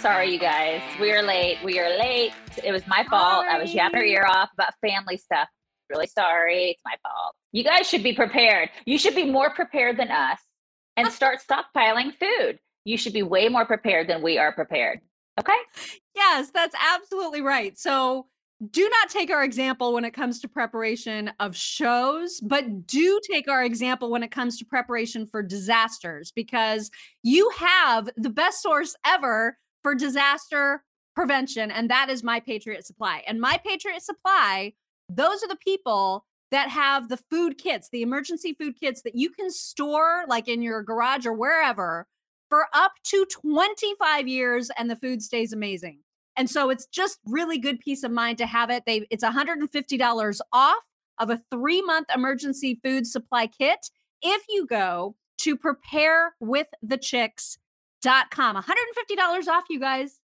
Sorry, you guys. We are late. We are late. It was my fault. I was yapping her ear off about family stuff. Really sorry. It's my fault. You guys should be prepared. You should be more prepared than us and start stockpiling food. You should be way more prepared than we are prepared. Okay? Yes, that's absolutely right. So do not take our example when it comes to preparation of shows, but do take our example when it comes to preparation for disasters because you have the best source ever for disaster prevention, and that is My Patriot Supply. And My Patriot Supply, those are the people that have the food kits, the emergency food kits that you can store like in your garage or wherever for up to 25 years and the food stays amazing. And so it's just really good peace of mind to have it. They it's $150 off of a 3-month emergency food supply kit if you go to preparewiththechicks.com. $150 off you guys.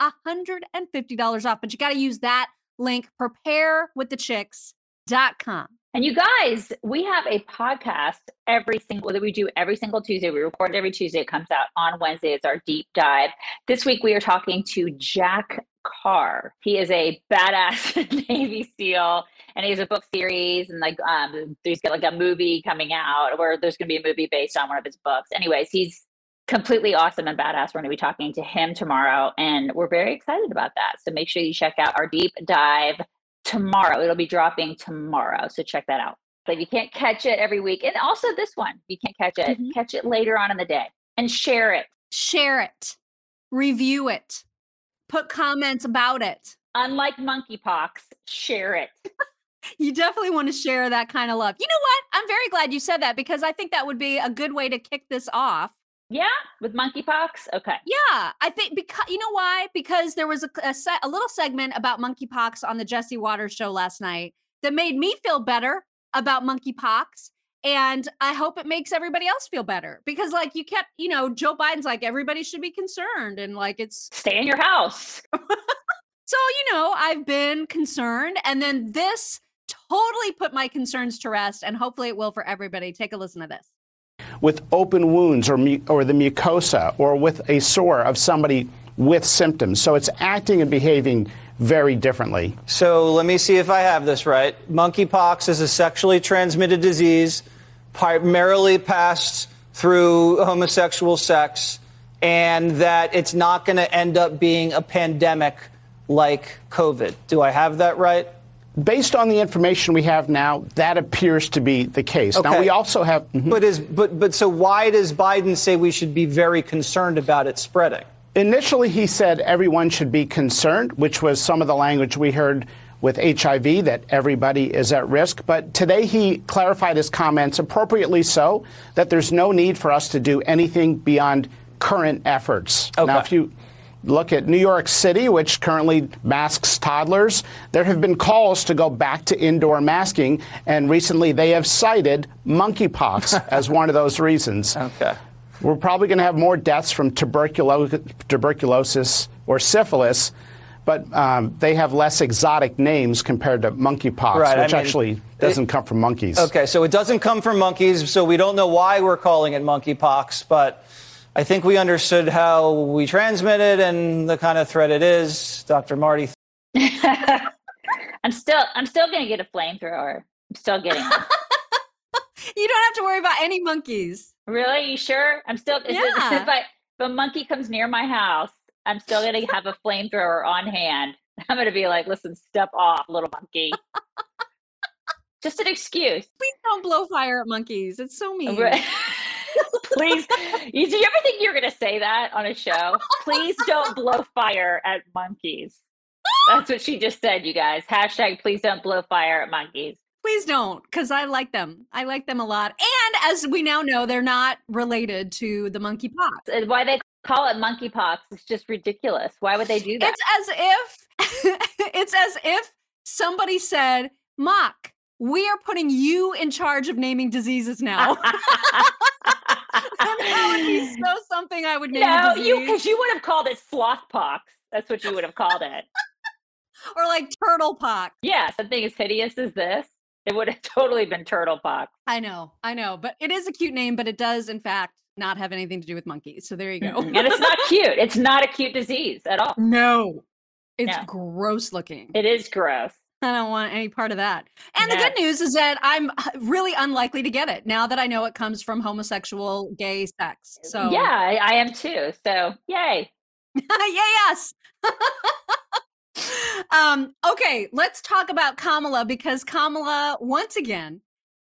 $150 off, but you got to use that link preparewiththechicks.com. And you guys, we have a podcast every single that we do every single Tuesday. We record every Tuesday. It comes out on Wednesday. It's our deep dive. This week we are talking to Jack Carr. He is a badass Navy SEAL, and he has a book series, and like um, there's got like a movie coming out where there's going to be a movie based on one of his books. Anyways, he's completely awesome and badass. We're going to be talking to him tomorrow, and we're very excited about that. So make sure you check out our deep dive tomorrow. It'll be dropping tomorrow. So check that out. But if you can't catch it every week, and also this one, you can't catch it, mm-hmm. catch it later on in the day and share it. Share it. Review it. Put comments about it. Unlike monkeypox, share it. you definitely want to share that kind of love. You know what? I'm very glad you said that because I think that would be a good way to kick this off. Yeah, with monkeypox. Okay. Yeah, I think because you know why? Because there was a a, se- a little segment about monkeypox on the Jesse Watters show last night that made me feel better about monkeypox. And I hope it makes everybody else feel better because, like, you kept, you know, Joe Biden's like, everybody should be concerned. And, like, it's stay in your house. so, you know, I've been concerned. And then this totally put my concerns to rest. And hopefully it will for everybody. Take a listen to this with open wounds or, mu- or the mucosa or with a sore of somebody with symptoms. So it's acting and behaving very differently. So let me see if I have this right. Monkeypox is a sexually transmitted disease, primarily passed through homosexual sex, and that it's not going to end up being a pandemic like COVID. Do I have that right? Based on the information we have now, that appears to be the case. Okay. Now we also have. Mm-hmm. But is but but so why does Biden say we should be very concerned about it spreading? Initially, he said everyone should be concerned, which was some of the language we heard with HIV that everybody is at risk. But today he clarified his comments appropriately so that there's no need for us to do anything beyond current efforts. Okay. Now, if you Look at New York City, which currently masks toddlers. There have been calls to go back to indoor masking, and recently they have cited monkeypox as one of those reasons. Okay. We're probably going to have more deaths from tuberculo- tuberculosis or syphilis, but um, they have less exotic names compared to monkeypox, right, which I mean, actually doesn't it, come from monkeys. Okay, so it doesn't come from monkeys, so we don't know why we're calling it monkeypox, but I think we understood how we transmit it and the kind of threat it is. Dr. Marty. I'm still I'm still gonna get a flamethrower. I'm still getting you don't have to worry about any monkeys. Really? You sure? I'm still yeah. if, I, if a monkey comes near my house, I'm still gonna have a flamethrower on hand. I'm gonna be like, listen, step off, little monkey. Just an excuse. Please don't blow fire at monkeys. It's so mean. Please, you, do you ever think you're going to say that on a show? Please don't blow fire at monkeys. That's what she just said, you guys. Hashtag please don't blow fire at monkeys. Please don't, because I like them. I like them a lot. And as we now know, they're not related to the monkeypox. Why they call it monkeypox is just ridiculous. Why would they do that? It's as if it's as if somebody said, Mock, we are putting you in charge of naming diseases now. that would be so something I would name. No, you because you would have called it sloth pox. That's what you would have called it. or like turtle pox. Yeah, something as hideous as this. It would have totally been turtle pox. I know, I know, but it is a cute name, but it does, in fact, not have anything to do with monkeys. So there you go. and it's not cute. It's not a cute disease at all. No, it's No. gross looking. It is gross. I don't want any part of that. And the good news is that I'm uh, really unlikely to get it now that I know it comes from homosexual gay sex. So yeah, I, I am too. So yay. yeah, yes. um, okay, let's talk about Kamala because Kamala, once again,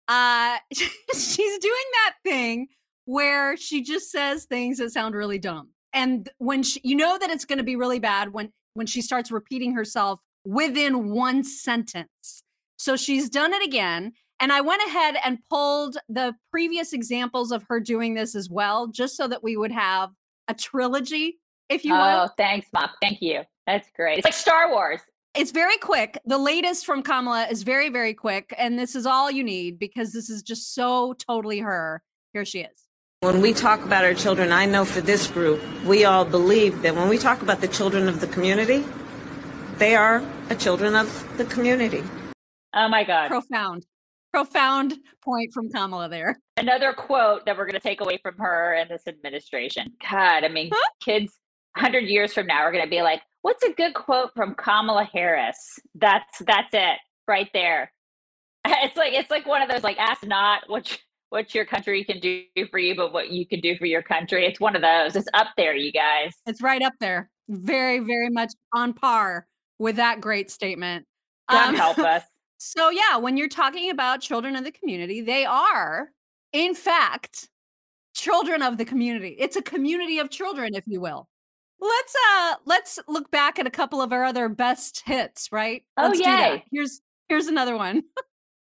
uh, she's doing that thing where she just says things that sound really dumb. And when she, you know that it's going to be really bad when when she starts repeating herself within one sentence. So she's done it again. And I went ahead and pulled the previous examples of her doing this as well, just so that we would have a trilogy, if you will. Oh, thanks, Mom. Thank you. That's great. It's like Star Wars. It's very quick. The latest from Kamala is very, very quick. And this is all you need because this is just so totally her. Here she is. When we talk about our children, I know for this group, we all believe that when we talk about the children of the community, they are a children of the community. Oh my God. Profound, profound point from Kamala there. Another quote that we're going to take away from her and this administration. God, I mean, Huh? kids 100 years from now are going to be like, what's a good quote from Kamala Harris? That's that's it right there. It's like it's like one of those like ask not what you- what your country can do for you, but what you can do for your country. It's one of those. It's up there, you guys. It's right up there. Very, very much on par with that great statement. God Um, help us. So, yeah, when you're talking about children of the community, they are, in fact, children of the community. It's a community of children, if you will. Let's uh let's look back at a couple of our other best hits, right? Oh, let's yay. Here's here's another one.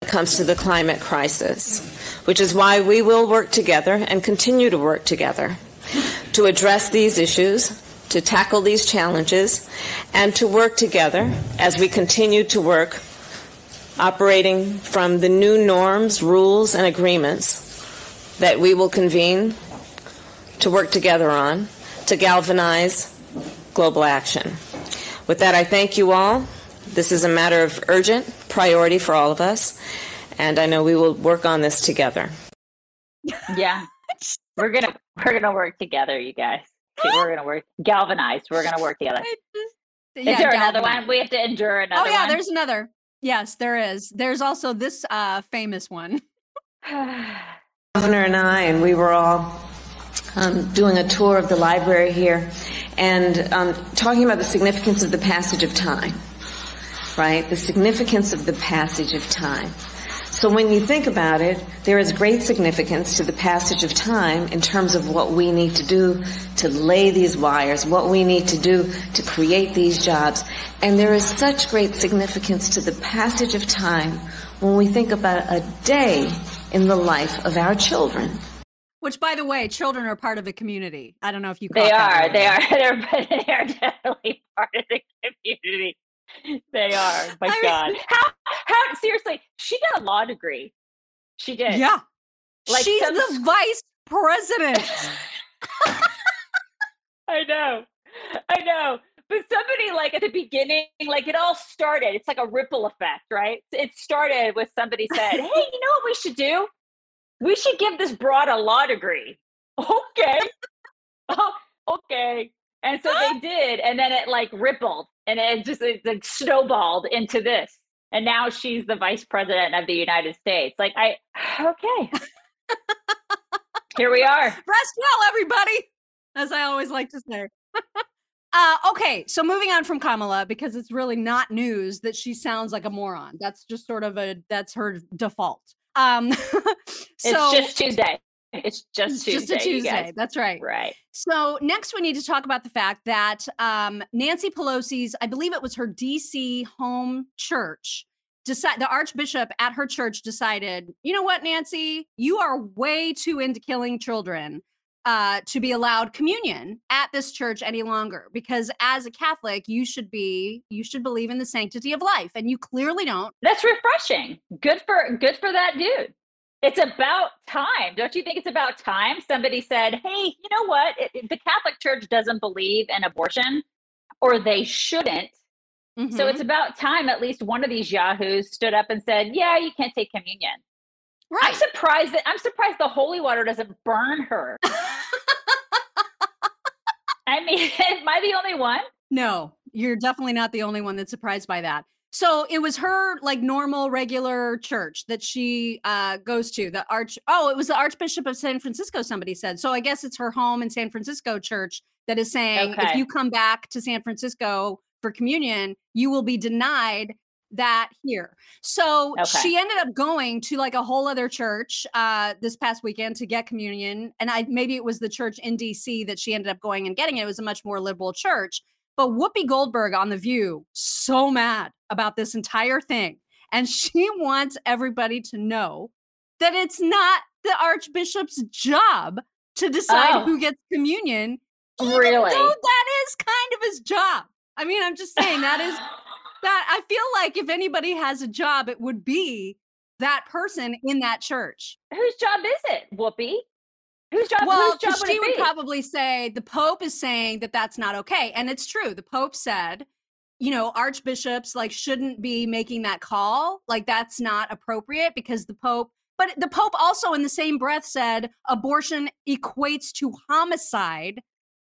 It comes to the climate crisis, which is why we will work together and continue to work together to address these issues, to tackle these challenges, and to work together as we continue to work operating from the new norms, rules, and agreements that we will convene to work together on to galvanize global action. With that, I thank you all. This is a matter of urgent priority for all of us, and I know we will work on this together. Yeah. We're gonna we're gonna work together, you guys. Okay, We're gonna work galvanized. We're gonna work together. I just- Is yeah, there another one? We have to endure another Oh yeah, one. there's another. Yes, there is. There's also this uh famous one. Governor and I, and we were all um, doing a tour of the library here and um, talking about the significance of the passage of time, right? The significance of the passage of time. So when you think about it, there is great significance to the passage of time in terms of what we need to do to lay these wires, what we need to do to create these jobs. And there is such great significance to the passage of time when we think about a day in the life of our children. Which, by the way, children are part of the community. I don't know if you. They caught that are. They are. They're, they are definitely part of the community. They are. My I mean- God. How? How? Seriously, she got a law degree. She did. Yeah, Like she's some the vice president. I know. I know. But somebody like at the beginning, like it all started. It's like a ripple effect, right? It started with somebody said, "Hey, you know what we should do? We should give this broad a law degree." Okay. oh, okay. And so they did, and then it like rippled, and it just it like snowballed into this. And now she's the vice president of the United States. Like I, okay. Here we are. Rest well, everybody, as I always like to say. uh, okay, so moving on from Kamala because it's really not news that she sounds like a moron. That's just sort of a that's her default. Um, so it's just Tuesday. It's just it's Tuesday. just a Tuesday. That's right. Right. So next, we need to talk about the fact that um, Nancy Pelosi's, I believe it was her DC home church, decide the Archbishop at her church decided, you know what, Nancy, you are way too into killing children uh, to be allowed communion at this church any longer. Because as a Catholic, you should be, you should believe in the sanctity of life, and you clearly don't. That's refreshing. Good for good for that dude. It's about time. Don't you think it's about time somebody said, "Hey, you know what? It- it- the Catholic Church doesn't believe in abortion or they shouldn't. Mm-hmm. So it's about time at least one of these yahoos stood up and said, "Yeah, you can't take communion." Right. I'm surprised that I'm surprised the holy water doesn't burn her. I mean, am I the only one? No, you're definitely not the only one that's surprised by that. So it was her like normal regular church that she uh goes to. The arch oh, it was the Archbishop of San Francisco, somebody said. So I guess it's her home in San Francisco church that is saying okay. if you come back to San Francisco for communion, you will be denied that here. So okay. she ended up going to like a whole other church uh this past weekend to get communion. And I maybe it was the church in DC that she ended up going and getting it. It was a much more liberal church. But Whoopi Goldberg on The View, so mad about this entire thing. And she wants everybody to know that it's not the Archbishop's job to decide oh. who gets communion. Really? that is kind of his job. I mean, I'm just saying that is that I feel like if anybody has a job, it would be that person in that church. Whose job is it, Whoopi? Whose job? Well, whose job would she would probably say the Pope is saying that that's not okay, and it's true. The Pope said, you know, archbishops like shouldn't be making that call. Like that's not appropriate because the Pope. But the Pope also, in the same breath, said abortion equates to homicide.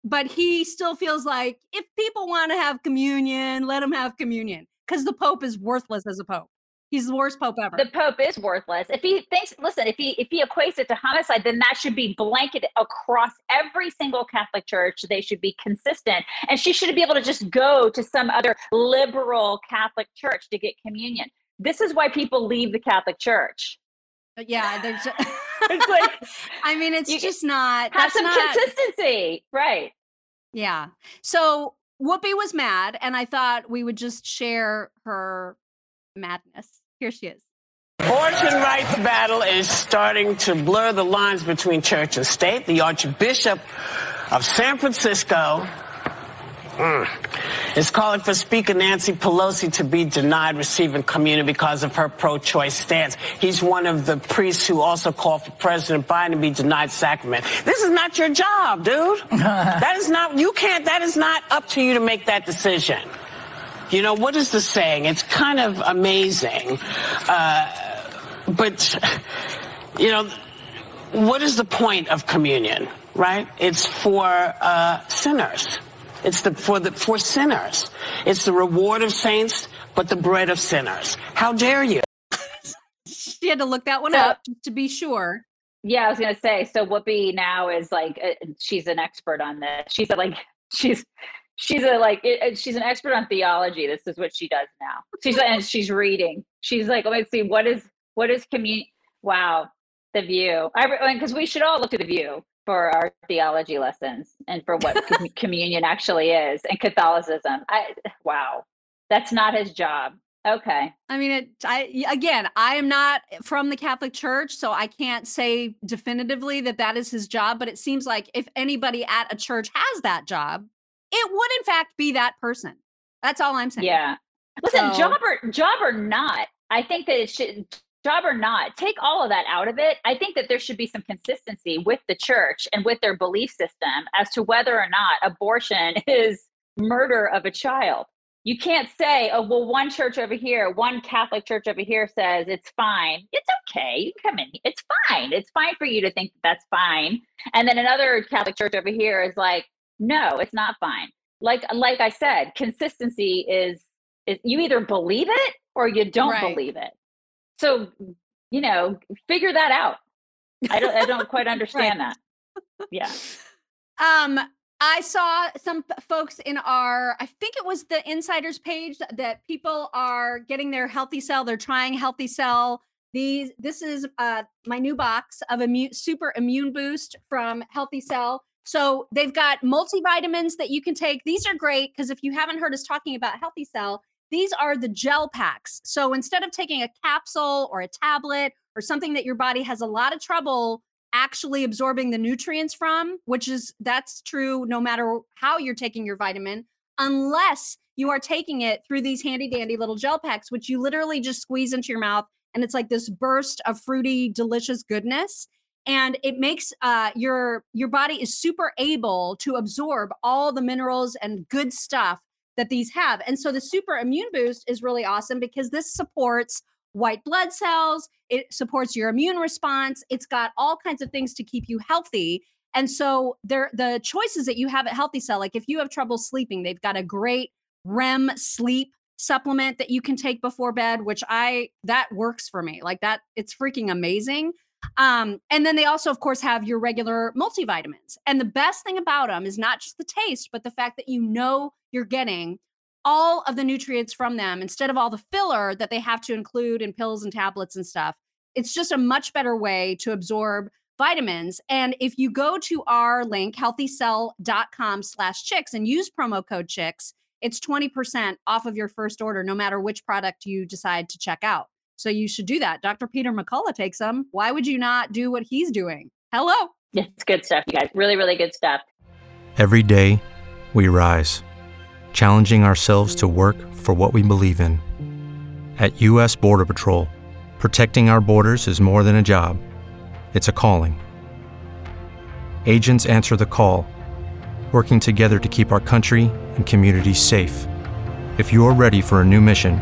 But he still feels like if people want to have communion, let them have communion because the Pope is worthless as a Pope. He's the worst pope ever. The pope is worthless. If he thinks, listen, if he if he equates it to homicide, then that should be blanketed across every single Catholic church. They should be consistent, and she should be able to just go to some other liberal Catholic church to get communion. This is why people leave the Catholic Church. But yeah, there's. it's like, I mean, it's just not. Have some not, consistency, right? Yeah. So Whoopi was mad, and I thought we would just share her madness. Here she is. Abortion rights battle is starting to blur the lines between church and state. The Archbishop of San Francisco mm, is calling for Speaker Nancy Pelosi to be denied receiving communion because of her pro-choice stance. He's one of the priests who also called for President Biden to be denied sacrament. This is not your job, dude. that is not, you can't, that is not up to you to make that decision. You know, what is the saying? It's kind of amazing. Uh, but, you know, what is the point of communion, right? It's for uh, sinners. It's the, for the, for sinners. It's the reward of saints, but the bread of sinners. How dare you? she had to look that one so, up to be sure. Yeah, I was gonna say. So Whoopi now is like, uh, she's an expert on this. She's like, she's she's a like it, she's an expert on theology. This is what she does now. She's and she's reading. She's like, let's see what is what is communion. Wow, the view. I because we should all look to the view for our theology lessons and for what communion actually is and Catholicism. I wow, that's not his job. Okay. I mean, it, I again, I am not from the Catholic Church, so I can't say definitively that that is his job. But it seems like if anybody at a church has that job, it would in fact be that person. That's all I'm saying. Yeah. Listen, so, job or job or not, I think that it should job or not, take all of that out of it. I think that there should be some consistency with the church and with their belief system as to whether or not abortion is murder of a child. You can't say, oh, well, one church over here, one Catholic church over here says it's fine. It's okay. You can come in. It's fine. It's fine for you to think that that's fine. And then another Catholic church over here is like, no, it's not fine. Like like I said, consistency is is you either believe it or you don't right. believe it. So, you know, figure that out. I don't I don't quite understand right. that. Yeah. Um I saw some folks in our, I think it was the insiders page that people are getting their healthy cell. They're trying healthy cell. These, this is uh, my new box of immune, super immune boost from Healthy Cell. So they've got multivitamins that you can take. These are great because if you haven't heard us talking about Healthy Cell, these are the gel packs. So instead of taking a capsule or a tablet or something that your body has a lot of trouble actually absorbing the nutrients from, which is that's true no matter how you're taking your vitamin, unless you are taking it through these handy dandy little gel packs, which you literally just squeeze into your mouth and it's like this burst of fruity, delicious goodness and it makes uh, your your body is super able to absorb all the minerals and good stuff that these have. And so the super immune boost is really awesome because this supports white blood cells, it supports your immune response, it's got all kinds of things to keep you healthy. And so there the choices that you have at Healthy Cell, like if you have trouble sleeping, they've got a great REM sleep supplement that you can take before bed, which I that works for me. Like that, it's freaking amazing. Um, and then they also, of course, have your regular multivitamins. And the best thing about them is not just the taste, but the fact that you know you're getting all of the nutrients from them instead of all the filler that they have to include in pills and tablets and stuff. It's just a much better way to absorb vitamins. And if you go to our link, healthycell.com slash chicks and use promo code chicks, it's 20% off of your first order, no matter which product you decide to check out. So you should do that. Dr. Peter McCullough takes them. Why would you not do what he's doing? Hello. It's good stuff, you guys. Really, really good stuff. Every day, we rise, challenging ourselves to work for what we believe in. At U.S. Border Patrol, protecting our borders is more than a job, it's a calling. Agents answer the call, working together to keep our country and communities safe. If you're ready for a new mission,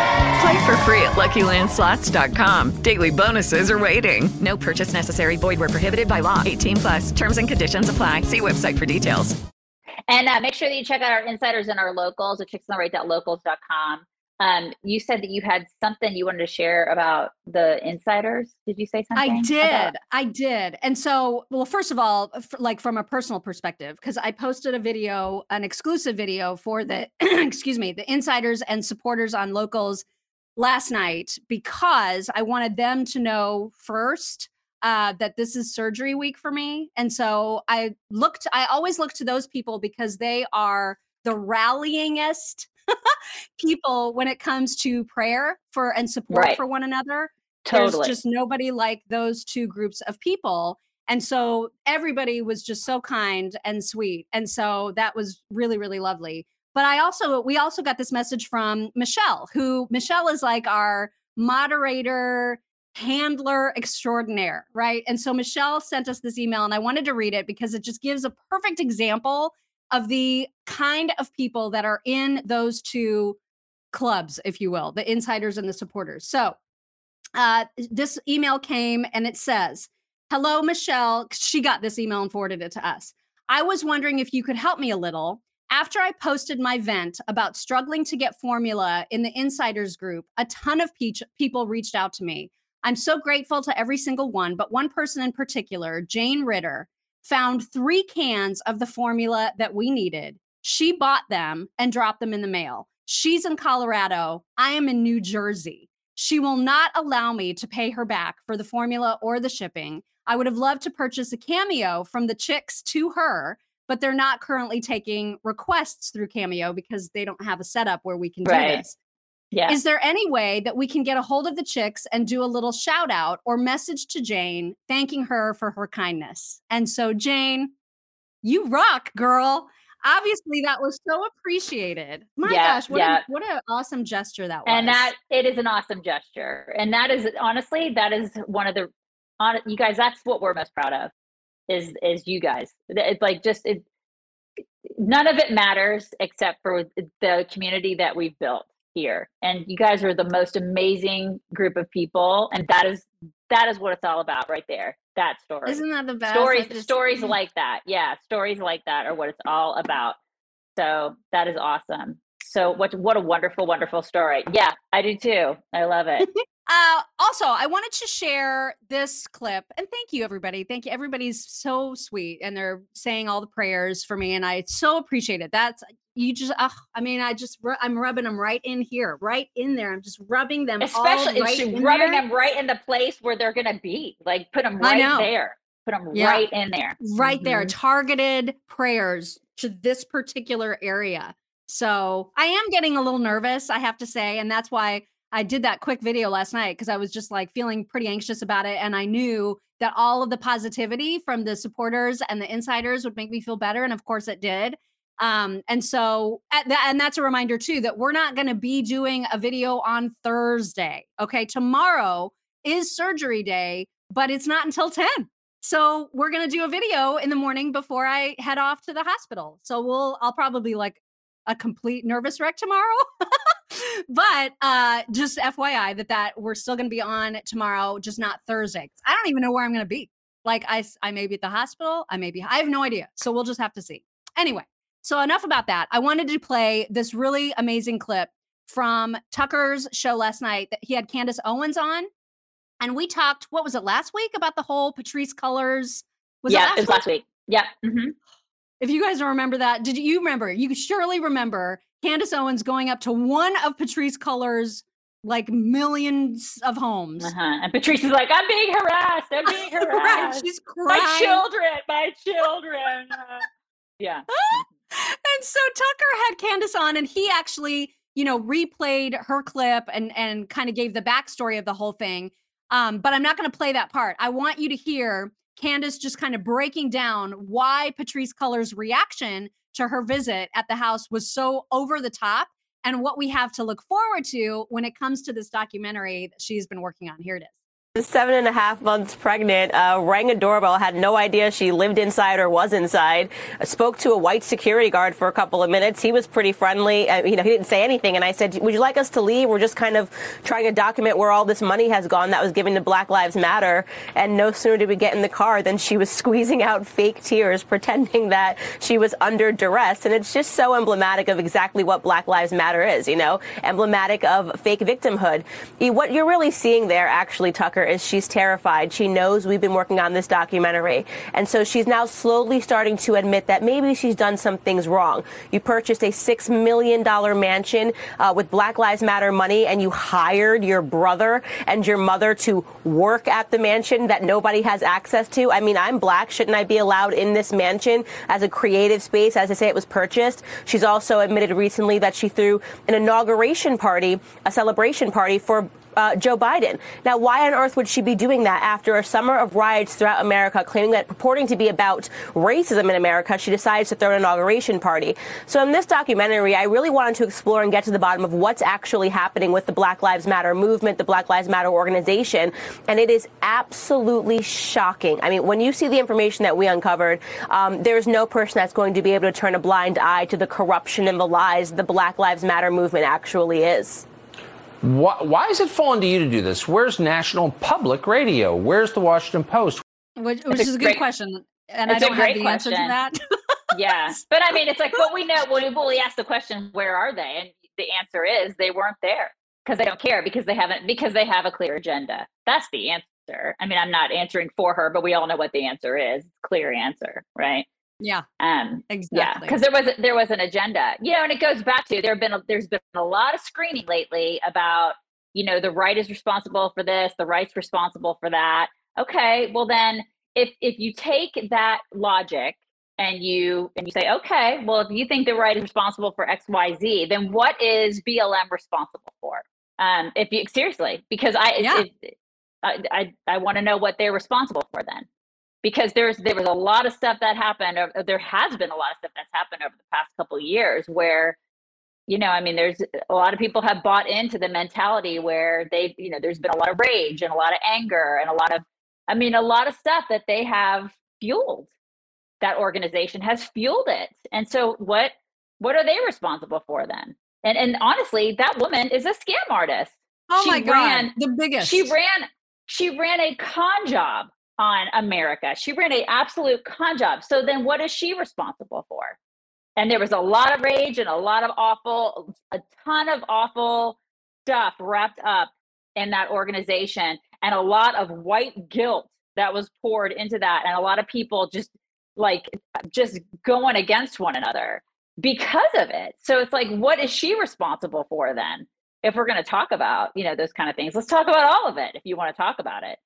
Play for free at LuckyLandSlots.com. Daily bonuses are waiting. No purchase necessary. Void were prohibited by law. 18 plus. Terms and conditions apply. See website for details. And uh, make sure that you check out our insiders and our locals at chicksontheright.locals.com. Um, you said that you had something you wanted to share about the insiders. Did you say something? I did. about- I did. And so, well, first of all, f- like from a personal perspective, because I posted a video, an exclusive video for the, excuse me, the insiders and supporters on locals last night because I wanted them to know first uh, that this is surgery week for me. And so I looked, I always look to those people because they are the rallyingest people when it comes to prayer for and support Right. for one another. Totally. There's just nobody like those two groups of people. And so everybody was just so kind and sweet. And so that was really, really lovely. But I also, we also got this message from Michelle, who Michelle is like our moderator, handler extraordinaire, right? And so Michelle sent us this email, and I wanted to read it because it just gives a perfect example of the kind of people that are in those two clubs, if you will, the insiders and the supporters. So uh, this email came and it says, Hello, Michelle. She got this email and forwarded it to us. I was wondering if you could help me a little. After I posted my vent about struggling to get formula in the insiders group, a ton of peach- people reached out to me. I'm so grateful to every single one, but one person in particular, Jane Ritter, found three cans of the formula that we needed. She bought them and dropped them in the mail. She's in Colorado. I am in New Jersey. She will not allow me to pay her back for the formula or the shipping. I would have loved to purchase a cameo from the chicks to her, but they're not currently taking requests through Cameo because they don't have a setup where we can do Right. this. Yeah. Is there any way that we can get a hold of the chicks and do a little shout out or message to Jane thanking her for her kindness? And so, Jane, you rock, girl. Obviously, that was so appreciated. My Yeah, gosh, what yeah. a, what an awesome gesture that was. and that it is an awesome gesture and that is honestly that is one of the on you guys that's what we're most proud of is is you guys it's like just it none of it matters except for the community that we've built here and you guys are the most amazing group of people and that is that is what it's all about right there that story Isn't that the best? Stories just- stories like that yeah stories like that are what it's all about so that is awesome so what what a wonderful wonderful story yeah i do too i love it Uh, also, I wanted to share this clip and thank you, everybody. Thank you. Everybody's so sweet and they're saying all the prayers for me, and I so appreciate it. That's you just, uh, I mean, I just, I'm rubbing them right in here, right in there. I'm just rubbing them, especially all right it's in rubbing there, them right in the place where they're gonna be like put them I right know. there put them Yeah. right in there right there, Mhm. targeted prayers to this particular area. So I am getting a little nervous, I have to say. And that's why I did that quick video last night because I was just like feeling pretty anxious about it. And I knew that all of the positivity from the supporters and the insiders would make me feel better. And of course it did. Um, and so, and that's a reminder too that we're not going to be doing a video on Thursday. Okay. Tomorrow is surgery day, but it's not until 10. So we're going to do a video in the morning before I head off to the hospital. So we'll, I'll probably like a complete nervous wreck tomorrow. but uh just FYI that that we're still going to be on tomorrow, just not Thursday. I don't even know where I'm going to be. Like I I may be at the hospital, I may be I have no idea. So we'll just have to see. Anyway, so enough about that. I wanted to play this really amazing clip from Tucker's show last night that he had Candace Owens on. And we talked, what was it last week about the whole Patrice Cullors? Was yeah, it, was last week. Yeah. Mm-hmm. If you guys don't remember that, did you remember? You surely remember Candace Owens going up to one of Patrice Cullors' like millions of homes. Uh-huh. And Patrice is like, I'm being harassed. I'm being harassed. right. She's crying. My children, my children. Uh, yeah. and so Tucker had Candace on, and he actually, you know, replayed her clip and and kind of gave the backstory of the whole thing. Um, but I'm not going to play that part. I want you to hear Candace just kind of breaking down why Patrice Cullors' reaction to her visit at the house was so over the top and what we have to look forward to when it comes to this documentary that she's been working on. Here it is seven and a half months pregnant, uh, rang a doorbell, had no idea she lived inside or was inside, spoke to a white security guard for a couple of minutes. He was pretty friendly. Uh, you know, he didn't say anything. And I said, would you like us to leave? We're just kind of trying to document where all this money has gone that was given to Black Lives Matter. And no sooner did we get in the car than she was squeezing out fake tears, pretending that she was under duress. And it's just so emblematic of exactly what Black Lives Matter is, you know, emblematic of fake victimhood. What you're really seeing there, actually, Tucker, is she's terrified. She knows we've been working on this documentary. And so she's now slowly starting to admit that maybe she's done some things wrong. You purchased a $6 million mansion uh, with Black Lives Matter money and you hired your brother and your mother to work at the mansion that nobody has access to. I mean, I'm black. Shouldn't I be allowed in this mansion as a creative space? As I say, it was purchased. She's also admitted recently that she threw an inauguration party, a celebration party for uh, Joe Biden. Now, why on earth would she be doing that after a summer of riots throughout America, claiming that purporting to be about racism in America, she decides to throw an inauguration party? So, in this documentary, I really wanted to explore and get to the bottom of what's actually happening with the Black Lives Matter movement, the Black Lives Matter organization, and it is absolutely shocking. I mean, when you see the information that we uncovered, um, there's no person that's going to be able to turn a blind eye to the corruption and the lies the Black Lives Matter movement actually is. Why, why is it falling to you to do this? Where's National Public Radio? Where's the Washington Post? Which, which is a good great, question, and I don't have the question. answer to that. yeah, but I mean, it's like, but we know when we ask the question, where are they? And the answer is they weren't there because they don't care because they haven't because they have a clear agenda. That's the answer. I mean, I'm not answering for her, but we all know what the answer is. Clear answer, right? Yeah. Um, exactly. Yeah, because there was there was an agenda, you know, and it goes back to there have been a, there's been a lot of screening lately about you know the right is responsible for this, the right's responsible for that. Okay, well then if if you take that logic and you and you say okay, well if you think the right is responsible for X Y Z, then what is BLM responsible for? Um, if you seriously, because I yeah. It, I I, I want to know what they're responsible for then because there's there was a lot of stuff that happened or there has been a lot of stuff that's happened over the past couple of years where you know i mean there's a lot of people have bought into the mentality where they you know there's been a lot of rage and a lot of anger and a lot of i mean a lot of stuff that they have fueled that organization has fueled it. And so what what are they responsible for then? And and honestly that woman is a scam artist. Oh she my god ran, the biggest. she ran she ran a con job on America. She ran a absolute con job. So then what is she responsible for? And there was a lot of rage and a lot of awful, a ton of awful stuff wrapped up in that organization and a lot of white guilt that was poured into that and a lot of people just like just going against one another because of it. So it's like what is she responsible for then? If we're going to talk about, you know, those kind of things. Let's talk about all of it if you want to talk about it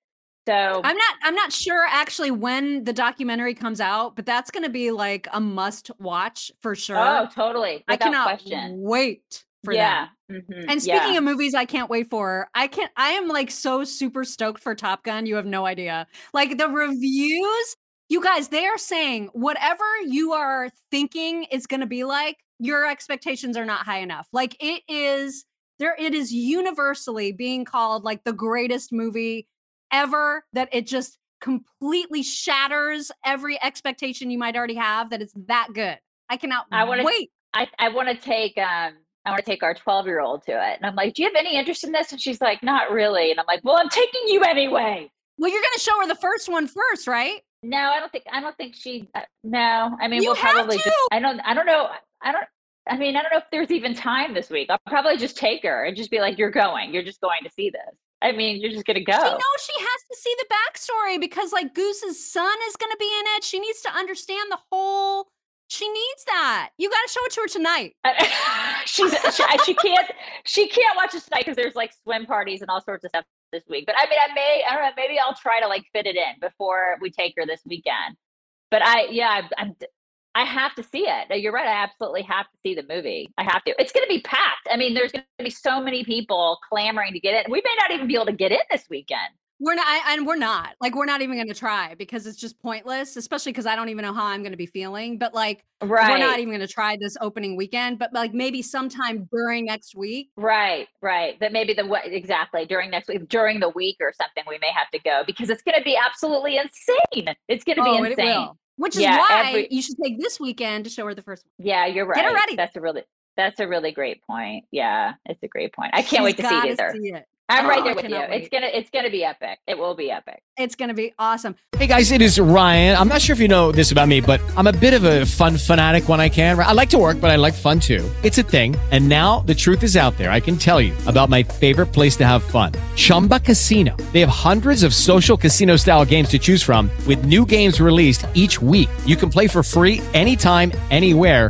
So I'm not I'm not sure actually when the documentary comes out, but that's going to be like a must watch for sure. Oh, totally. I Without cannot question. wait for Yeah. that. Mhm. And speaking Yeah. of movies I can't wait for, I can't I am like so super stoked for Top Gun. You have no idea. Like the reviews, you guys, they are saying whatever you are thinking is going to be like, your expectations are not high enough. Like it is there it is universally being called like the greatest movie ever that it just completely shatters every expectation you might already have that it's that good. I cannot I want to wait. I, I want to take um I want to take our 12 year old to it. And I'm like, do you have any interest in this? And she's like, not really. And I'm like, well, I'm taking you anyway. Well, you're going to show her the first one first, right? No, I don't think I don't think she. Uh, no, I mean You we'll probably to! just. I don't. I don't know. I don't. I mean, I don't know if there's even time this week. I'll probably just take her and just be like, "You're going. You're just going to see this." I mean, you're just gonna go. She knows she has to see the backstory because like Goose's son is going to be in it. She needs to understand the whole. She needs that. You got to show it to her tonight. She's she, she can't she can't watch it tonight because there's like swim parties and all sorts of stuff this week. But I mean, I may I don't know. Maybe I'll try to like fit it in before we take her this weekend. But I yeah I, I'm I have to see it. You're right. I absolutely have to see the movie. I have to. It's going to be packed. I mean, there's going to be so many people clamoring to get in. We may not even be able to get in this weekend. We're not, and we're not like we're not even going to try because it's just pointless. Especially because I don't even know how I'm going to be feeling. But like, we're not even going to try this opening weekend. But like maybe sometime during next week. Right, right. That maybe the wa- exactly during next week, during the week or something, we may have to go because it's going to be absolutely insane. It's going to Oh, be insane. Which is Yeah, why every- you should take this weekend to show her the first one. Yeah, you're right. Get her ready. That's a really that's a really great point. Yeah, it's a great point. I can't She's wait to see it either. see it. I'm Oh, right I there with you. cannot It's gonna it's gonna be epic. It will be epic. It's going to be awesome. Hey guys, it is Ryan. I'm not sure if you know this about me, but I'm a bit of a fun fanatic when I can. I like to work, but I like fun too. It's a thing. And now the truth is out there. I can tell you about my favorite place to have fun Chumba Casino. They have hundreds of social casino style games to choose from, with new games released each week. You can play for free anytime, anywhere.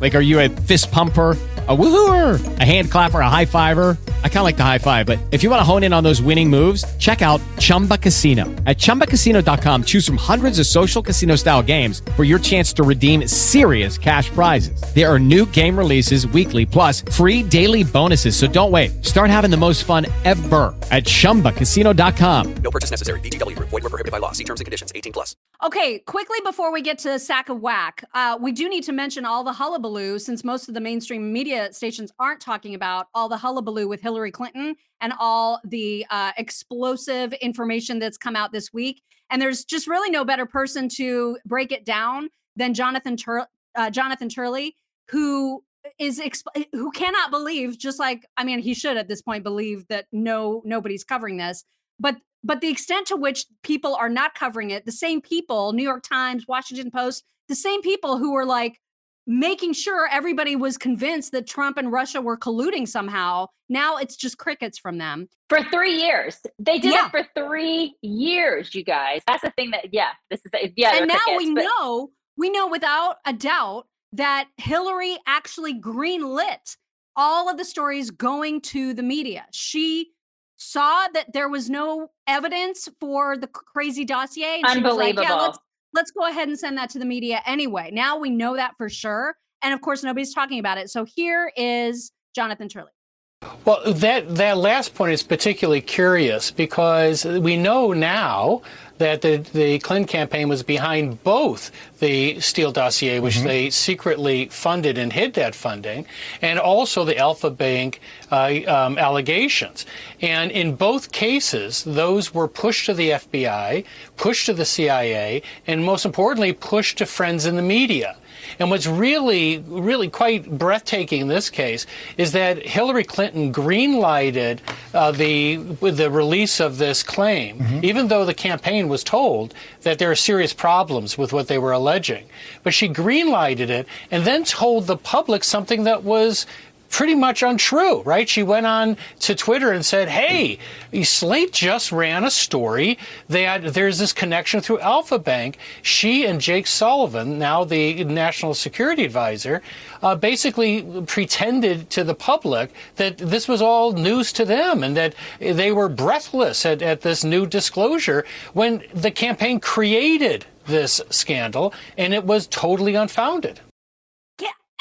Like, are you a fist pumper, a woohooer, a hand clapper, a high fiver? I kind of like the high five, but if you want to hone in on those winning moves, check out Chumba Casino. At chumbacasino.com, choose from hundreds of social casino style games for your chance to redeem serious cash prizes. There are new game releases weekly, plus free daily bonuses. So don't wait. Start having the most fun ever at chumbacasino.com. No purchase necessary. VGW Group. Void were prohibited by law. See terms and conditions. 18 plus. Okay, quickly before we get to the sack of whack, uh, we do need to mention all the hullabaloo since most of the mainstream media stations aren't talking about all the hullabaloo with Hillary Clinton and all the uh, explosive information that's come out this week. And there's just really no better person to break it down than Jonathan Tur- uh, Jonathan Turley, who is exp- who cannot believe just like I mean he should at this point believe that no nobody's covering this but but the extent to which people are not covering it the same people new york times washington post the same people who were like making sure everybody was convinced that trump and russia were colluding somehow now it's just crickets from them For three years. They did Yeah. it for three years, you guys. That's the thing that yeah, this is yeah. and now we but- know we know without a doubt that hillary actually greenlit all of the stories going to the media she saw that there was no evidence for the crazy dossier and she was like yeah Unbelievable. let's let's go ahead and send that to the media anyway. Now we know that for sure. And of course nobody's talking about it. So here is jonathan turley Well, that that last point is particularly curious because we know now that the the Clinton campaign was behind both the Steele dossier, which they secretly funded and hid that funding, and also the Alfa Bank uh, um, allegations. And in both cases, those were pushed to the FBI, pushed to the CIA, and most importantly, pushed to friends in the media. And what's really, really quite breathtaking in this case is that Hillary Clinton greenlighted uh, the the release of this claim, even though the campaign was told that there are serious problems with what they were alleging. But she greenlighted it and then told the public something that was pretty much untrue, right? She went on to Twitter and said, "Hey, Slate just ran a story that there's this connection through Alfa Bank. She and Jake Sullivan, now the national security advisor, uh, basically pretended to the public that this was all news to them and that they were breathless at, at this new disclosure when the campaign created this scandal and it was totally unfounded."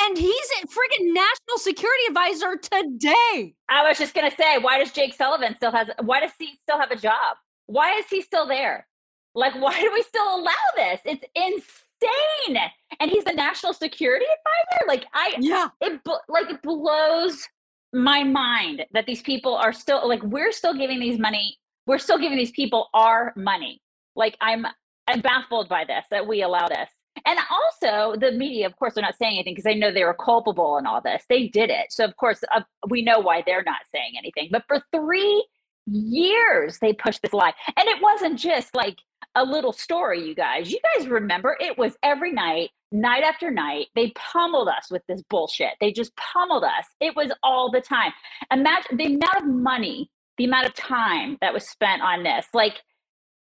And he's a freaking national security advisor today. I was just gonna say, why does Jake Sullivan still has? Why does he still have a job? Why is he still there? Like, why do we still allow this? It's insane. And he's the national security advisor. Like, I yeah, it like it blows my mind that these people are still like we're still giving these money. We're still giving these people our money. Like, I'm I'm baffled by this that we allow this. And also, the media, of course, they're not saying anything because they know they were culpable in all this. They did it. So, of course, uh, we know why they're not saying anything. But for three years, they pushed this lie. And it wasn't just like a little story, you guys. You guys remember it was every night, night after night. They pummeled us with this bullshit. They just pummeled us. It was all the time. Imagine the amount of money, the amount of time that was spent on this. Like,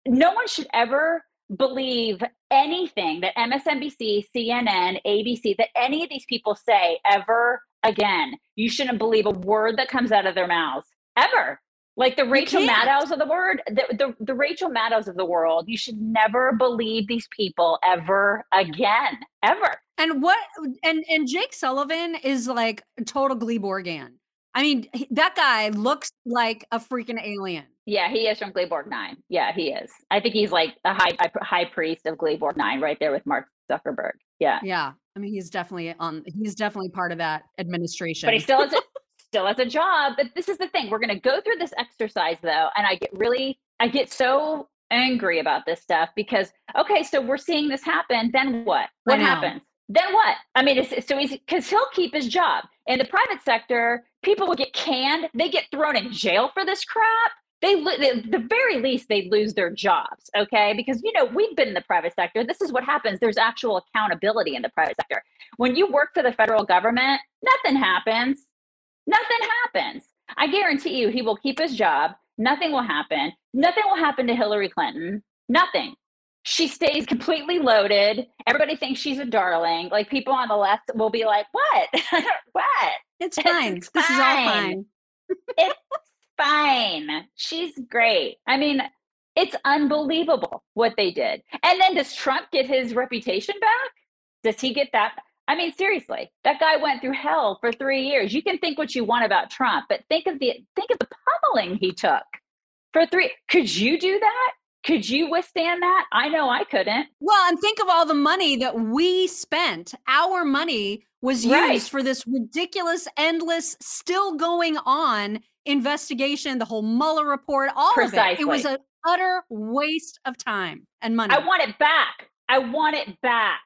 no one should ever believe anything that MSNBC, CNN, ABC, that any of these people say ever again. You shouldn't believe a word that comes out of their mouths ever. Like the Rachel. Maddows of the word, the, the, the Rachel Maddows of the world, you should never believe these people ever again, ever. And what and and Jake Sullivan is like a total Gleeborgan. I mean, that guy looks like a freaking alien. Yeah, he is from Gleeborg Nine. Yeah, he is. I think he's like a high high priest of Gleeborg Nine, right there with Mark Zuckerberg. Yeah, Yeah. I mean, he's definitely on he's definitely part of that administration. but he still has a still has a job. But this is the thing: we're going to go through this exercise though, and I get really, I get so angry about this stuff because okay, so we're seeing this happen. Then what? What happens? Then what? I mean, it's, it's so easy because he'll keep his job. In the private sector, people will get canned. They get thrown in jail for this crap. They, the very least they lose their jobs. Okay, because you know we've been in the private sector. This is what happens. There's actual accountability in the private sector. When you work for the federal government, nothing happens. Nothing happens. I guarantee you, he will keep his job. Nothing will happen. Nothing will happen to Hillary Clinton. Nothing. She stays completely loaded. Everybody thinks she's a darling. Like people on the left will be like, "What? what? It's fine. This is all fine. it's fine. She's great. I mean, it's unbelievable what they did. And then does Trump get his reputation back? Does he get that? I mean, seriously, that guy went through hell for three years. You can think what you want about Trump, but think of the think of the pummeling he took for three. Could you do that? Could you withstand that? I know I couldn't. Well, and think of all the money that we spent. Our money was used Right. for this ridiculous, endless, still going on investigation, the whole Mueller report, all of it. It was Precisely. an utter waste of time and money. I want it back. I want it back.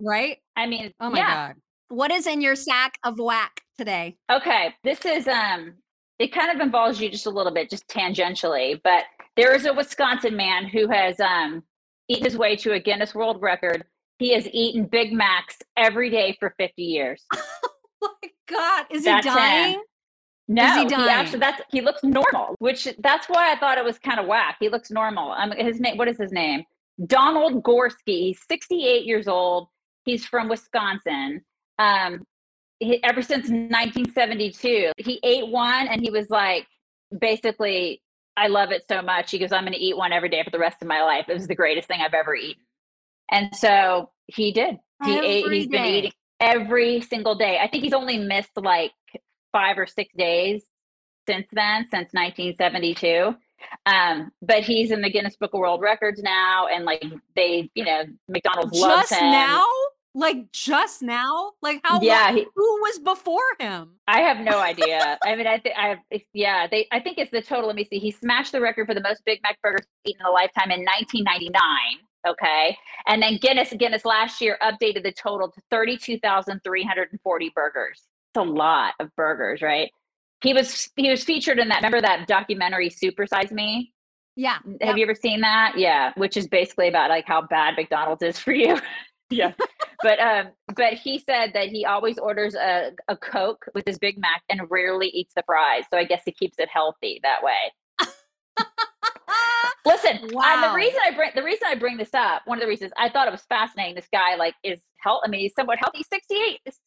right? I mean, Oh my yeah. god. What is in your sack of whack today? Okay, this is um it kind of involves you just a little bit, just tangentially, but there is a Wisconsin man who has um eaten his way to a Guinness World Record. He has eaten Big Macs every day for 50 years. Oh my God, is That's he him. No, he he, actually that's he looks normal, which that's why I thought it was kind of whack. He looks normal. Um, his name, what is his name? Donald Gorski. He's 68 years old. He's from Wisconsin. Um, he, ever since 1972, he ate one, and he was like, basically, I love it so much. He goes, I'm going to eat one every day for the rest of my life. It was the greatest thing I've ever eaten. And so he did. He ate. Every He's been eating every single day. I think he's only missed like five or six days since then, since 1972. Um, but he's in the Guinness Book of World Records now, and like they, you know, McDonald's loves Just him. now? Like just now? Like how Yeah, long- he- who was before him? I have no idea. I mean, I think I have. it's- Yeah, they. I think it's the total. Let me see. He smashed the record for the most Big Mac burgers eaten in a lifetime in 1999. Okay, and then Guinness Guinness last year updated the total to 32,340 burgers. A lot of burgers, right? He was he was featured in that. Remember that documentary Super Size Me? Yeah. Have you ever seen that? Yeah, which is basically about like how bad McDonald's is for you. yeah. but um, but he said that he always orders a, a Coke with his Big Mac and rarely eats the fries. So I guess he keeps it healthy that way. Listen, wow. uh, the reason I bring the reason I bring this up, one of the reasons I thought it was fascinating. This guy like is health. I mean, he's somewhat healthy. He's 68. He's,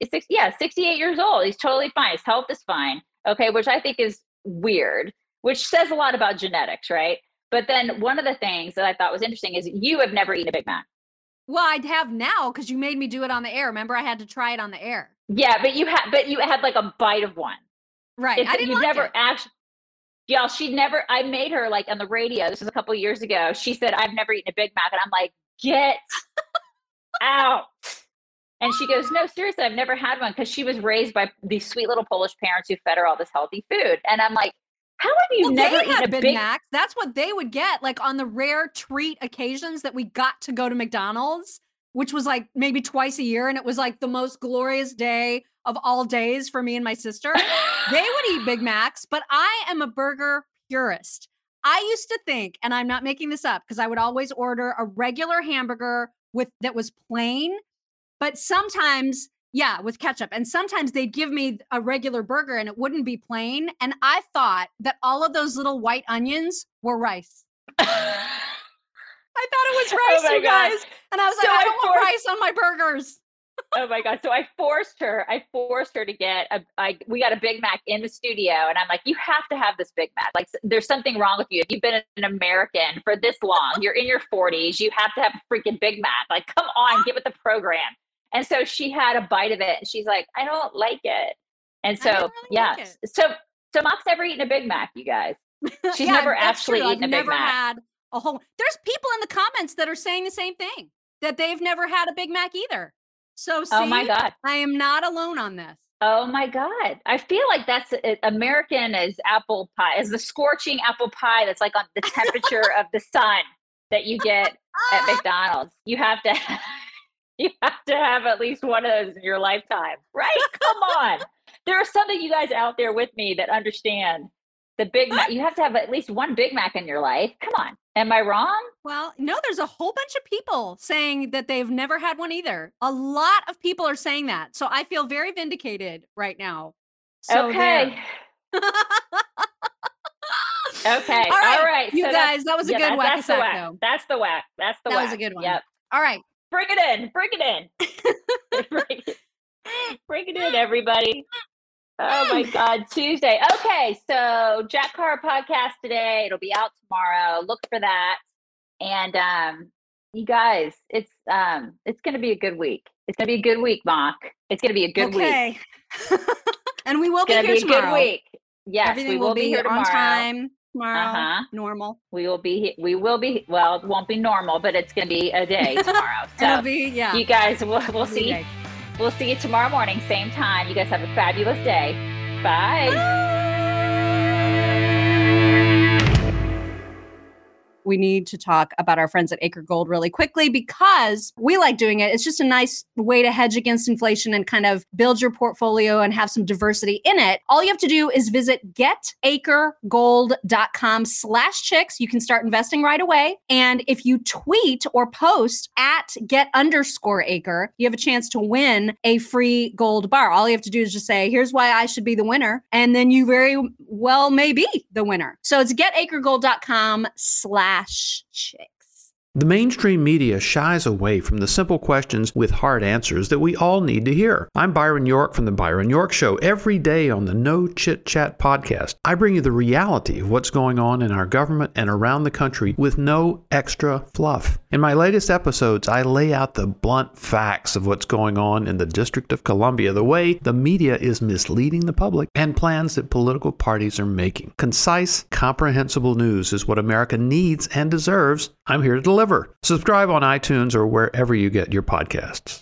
he's, he's, yeah, 68 years old. He's totally fine. His health is fine. Okay, which I think is weird, which says a lot about genetics, right? But then one of the things that I thought was interesting is you have never eaten a Big Mac. Well, I'd have now because you made me do it on the air. Remember, I had to try it on the air. Yeah, but you had, but you had like a bite of one. Right. It's, I didn't. You like never it. actually. Yeah, she never. I made her like on the radio. This was a couple years ago. She said, "I've never eaten a Big Mac," and I'm like, "Get out!" And she goes, "No, seriously, I've never had one because she was raised by these sweet little Polish parents who fed her all this healthy food." And I'm like, "How have you well, never eaten had a Big, Big Macs? That's what they would get, like on the rare treat occasions that we got to go to McDonald's, which was like maybe twice a year, and it was like the most glorious day of all days for me and my sister. they would eat Big Macs, but I am a burger purist. I used to think, and I'm not making this up, because I would always order a regular hamburger with that was plain, but sometimes, yeah, with ketchup. And sometimes they'd give me a regular burger and it wouldn't be plain. And I thought that all of those little white onions were rice. I thought it was rice, Oh you God. guys. And I was So like, I I don't want rice on my burgers. Oh my god! So I forced her. I forced her to get a. I we got a Big Mac in the studio, and I'm like, you have to have this Big Mac. Like, there's something wrong with you. If you've been an American for this long, you're in your 40s. You have to have a freaking Big Mac. Like, come on, get with the program. And so she had a bite of it, and she's like, I don't like it. And so really yeah, like so so Mock's never eaten a Big Mac, you guys. She's Yeah, never actually true. eaten I've a Big never Mac. had a whole. There's people in the comments that are saying the same thing that they've never had a Big Mac either. So see, Oh my God. I am not alone on this. Oh my God. I feel like that's uh, American as apple pie, as the scorching apple pie that's like on the temperature of the sun that you get at McDonald's. You have to you have to have at least one of those in your lifetime. Right? Come on. There are some of you guys out there with me that understand the Big Mac. You have to have at least one Big Mac in your life. Come on. Am I wrong? Well, no, there's a whole bunch of people saying that they've never had one either. A lot of people are saying that. So I feel very vindicated right now. So okay. Okay. All right, All right. you So gu's- that was a yeah, good whack That's the whack. though. That's the whack. That's the That whack. was a good one. Yep. All right. Bring it in. Bring it in. bring, it, bring it in, everybody. Oh my God, Tuesday. Okay, so Jack Carr podcast today. It'll be out tomorrow. Look for that. And um, you guys, it's um, it's gonna be a good week. It's gonna be a good week, Mock. It's gonna be a good week. and we will It's be here be a tomorrow. good week. Yes, Everything we will, be, here on tomorrow. time tomorrow. Uh-huh. Normal. We will be. We will be. Well, it won't be normal, but it's gonna be a day tomorrow. So It'll be yeah. you guys, we'll, we'll see. We'll see you tomorrow morning, same time. You guys have a fabulous day. Bye. We need to talk about our friends at Acre Gold really quickly because we like doing it. It's just a nice way to hedge against inflation and kind of build your portfolio and have some diversity in it. All you have to do is visit getacregold.com slash chicks. You can start investing right away. And if you tweet or post at get underscore acre, you have a chance to win a free gold bar. All you have to do is just say, here's why I should be the winner. And then you very well may be the winner. So it's getacregold.com slash chicks. The mainstream media shies away from the simple questions with hard answers that we all need to hear. I'm Byron York from The Byron York Show. Every day on the No Chit Chat podcast, I bring you the reality of what's going on in our government and around the country with no extra fluff. In my latest episodes, I lay out the blunt facts of what's going on in the District of Columbia, the way the media is misleading the public, and plans that political parties are making. Concise, comprehensible news is what America needs and deserves. I'm here to deliver. Subscribe on iTunes or wherever you get your podcasts.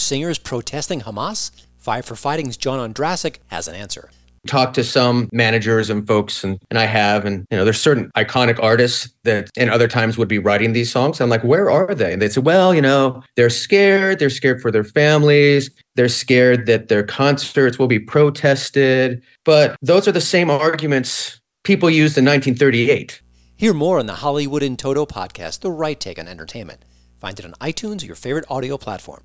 singers protesting Hamas? Five for Fighting's John Ondrasik has an answer. Talk to some managers and folks, and, and I have, and you know, there's certain iconic artists that in other times would be writing these songs. I'm like, where are they? And they say, well, you know, they're scared. They're scared for their families. They're scared that their concerts will be protested. But those are the same arguments people used in 1938. Hear more on the Hollywood in Toto podcast, The Right Take on Entertainment. Find it on iTunes or your favorite audio platform.